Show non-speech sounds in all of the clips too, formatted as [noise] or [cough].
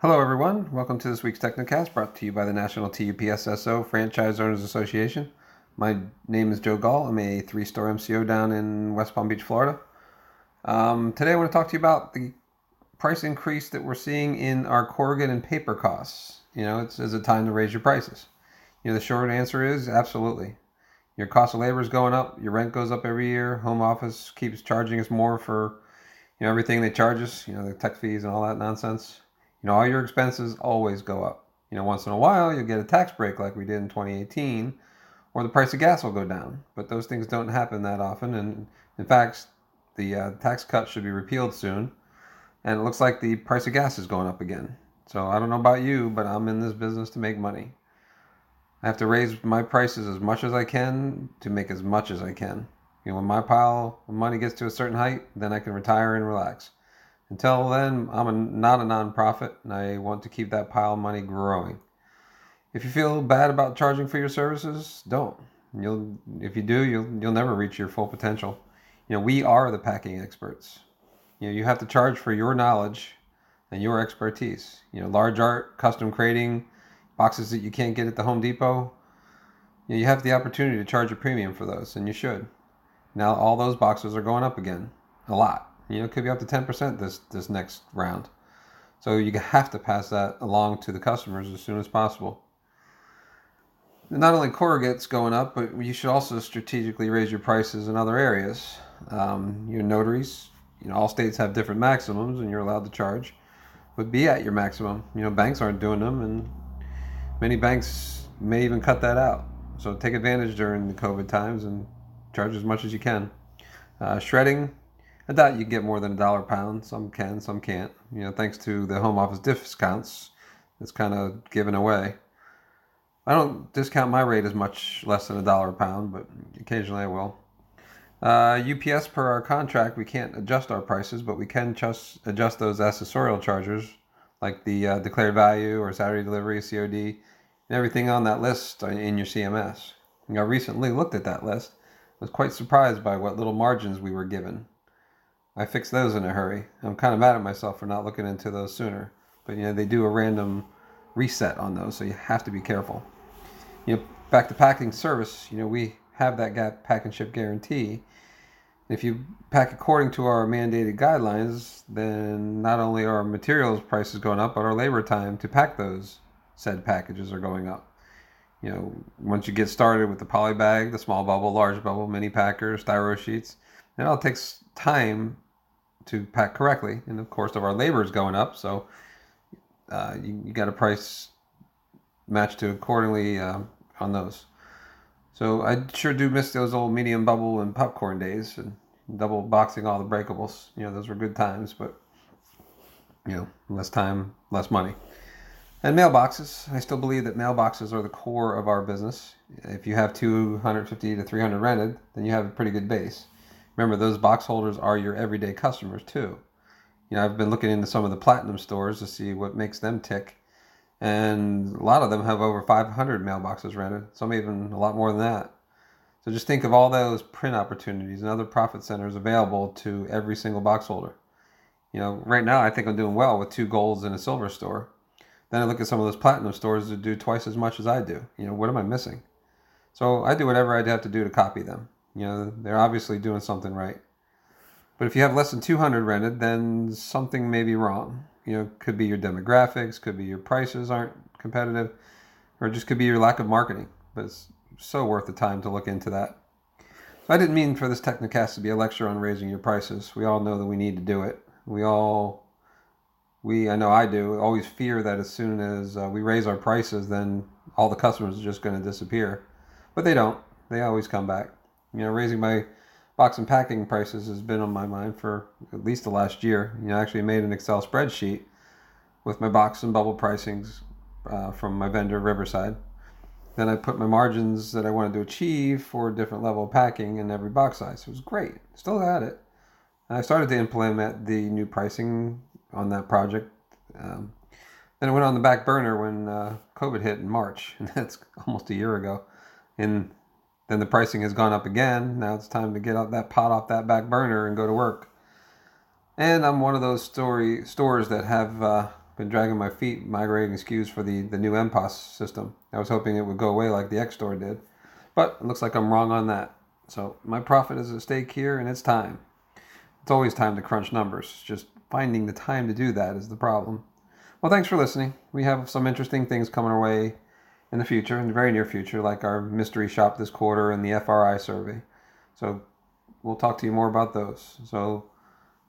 Hello, everyone. Welcome to this week's Technocast, brought to you by the National TUPSSO Franchise Owners Association. My name is Joe Gall. I'm a three store MCO down in West Palm Beach, Florida. Um, today, I want to talk to you about the price increase that we're seeing in our corrugate and paper costs. You know, it's is it time to raise your prices? You know, the short answer is absolutely. Your cost of labor is going up. Your rent goes up every year. Home office keeps charging us more for, you know, everything they charge us. You know, the tech fees and all that nonsense. You know, all your expenses always go up. You know, once in a while you'll get a tax break like we did in 2018, or the price of gas will go down. But those things don't happen that often. And in fact, the uh, tax cut should be repealed soon. And it looks like the price of gas is going up again. So I don't know about you, but I'm in this business to make money. I have to raise my prices as much as I can to make as much as I can. You know, when my pile of money gets to a certain height, then I can retire and relax. Until then, I'm a, not a nonprofit, and I want to keep that pile of money growing. If you feel bad about charging for your services, don't. You'll, if you do, you'll you'll never reach your full potential. You know, we are the packing experts. You know, you have to charge for your knowledge and your expertise. You know, large art, custom crating, boxes that you can't get at the Home Depot. You, know, you have the opportunity to charge a premium for those, and you should. Now, all those boxes are going up again, a lot. You know, could be up to 10% this, this next round. So you have to pass that along to the customers as soon as possible. Not only corrugate's going up, but you should also strategically raise your prices in other areas. Um, your notaries, you know, all states have different maximums, and you're allowed to charge, but be at your maximum. You know, banks aren't doing them, and many banks may even cut that out. So take advantage during the COVID times and charge as much as you can. Uh, shredding, I doubt you get more than a dollar a pound. Some can, some can't. You know, thanks to the home office discounts, it's kind of given away. I don't discount my rate as much less than a dollar a pound, but occasionally I will. Uh, UPS per our contract, we can't adjust our prices, but we can just adjust those accessorial charges like the uh, declared value or Saturday delivery, COD, and everything on that list in your CMS. I recently looked at that list. was quite surprised by what little margins we were given. I fixed those in a hurry. I'm kind of mad at myself for not looking into those sooner. But you know, they do a random reset on those, so you have to be careful. You know, back to packing service, you know, we have that gap pack and ship guarantee. If you pack according to our mandated guidelines, then not only are materials prices going up, but our labor time to pack those said packages are going up. You know, once you get started with the poly bag, the small bubble, large bubble, mini packers, styro sheets, it all takes time to pack correctly. And of course, of our labor is going up, so uh, you, you got a price match to accordingly uh, on those. So I sure do miss those old medium bubble and popcorn days and double boxing all the breakables. You know, those were good times, but you know, less time, less money. And mailboxes. I still believe that mailboxes are the core of our business. If you have 250 to 300 rented, then you have a pretty good base. Remember, those box holders are your everyday customers too. You know, I've been looking into some of the platinum stores to see what makes them tick, and a lot of them have over 500 mailboxes rented. Some even a lot more than that. So just think of all those print opportunities and other profit centers available to every single box holder. You know, right now I think I'm doing well with two golds and a silver store. Then I look at some of those platinum stores that do twice as much as I do. You know, what am I missing? So I do whatever I'd have to do to copy them. You know, they're obviously doing something right. But if you have less than 200 rented, then something may be wrong. You know, could be your demographics, could be your prices aren't competitive, or just could be your lack of marketing. But it's so worth the time to look into that. So I didn't mean for this Technocast to be a lecture on raising your prices. We all know that we need to do it. We all, we, I know I do, always fear that as soon as uh, we raise our prices, then all the customers are just going to disappear. But they don't. They always come back you know, raising my box and packing prices has been on my mind for at least the last year. You know, I actually made an Excel spreadsheet with my box and bubble pricings uh, from my vendor Riverside. Then I put my margins that I wanted to achieve for a different level of packing in every box size. It was great. Still had it. And I started to implement the new pricing on that project. Um, then it went on the back burner when uh, COVID hit in March, and [laughs] that's almost a year ago. And then the pricing has gone up again. Now it's time to get that pot off that back burner and go to work. And I'm one of those story stores that have uh, been dragging my feet migrating SKUs for the, the new MPOS system. I was hoping it would go away like the X Store did, but it looks like I'm wrong on that. So my profit is at stake here, and it's time. It's always time to crunch numbers. Just finding the time to do that is the problem. Well, thanks for listening. We have some interesting things coming our way in the future, in the very near future, like our mystery shop this quarter and the FRI survey. So we'll talk to you more about those. So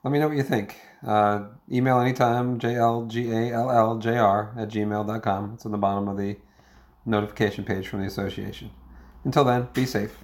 let me know what you think. Uh, email anytime, jlgalljr at gmail.com. It's on the bottom of the notification page from the association. Until then, be safe.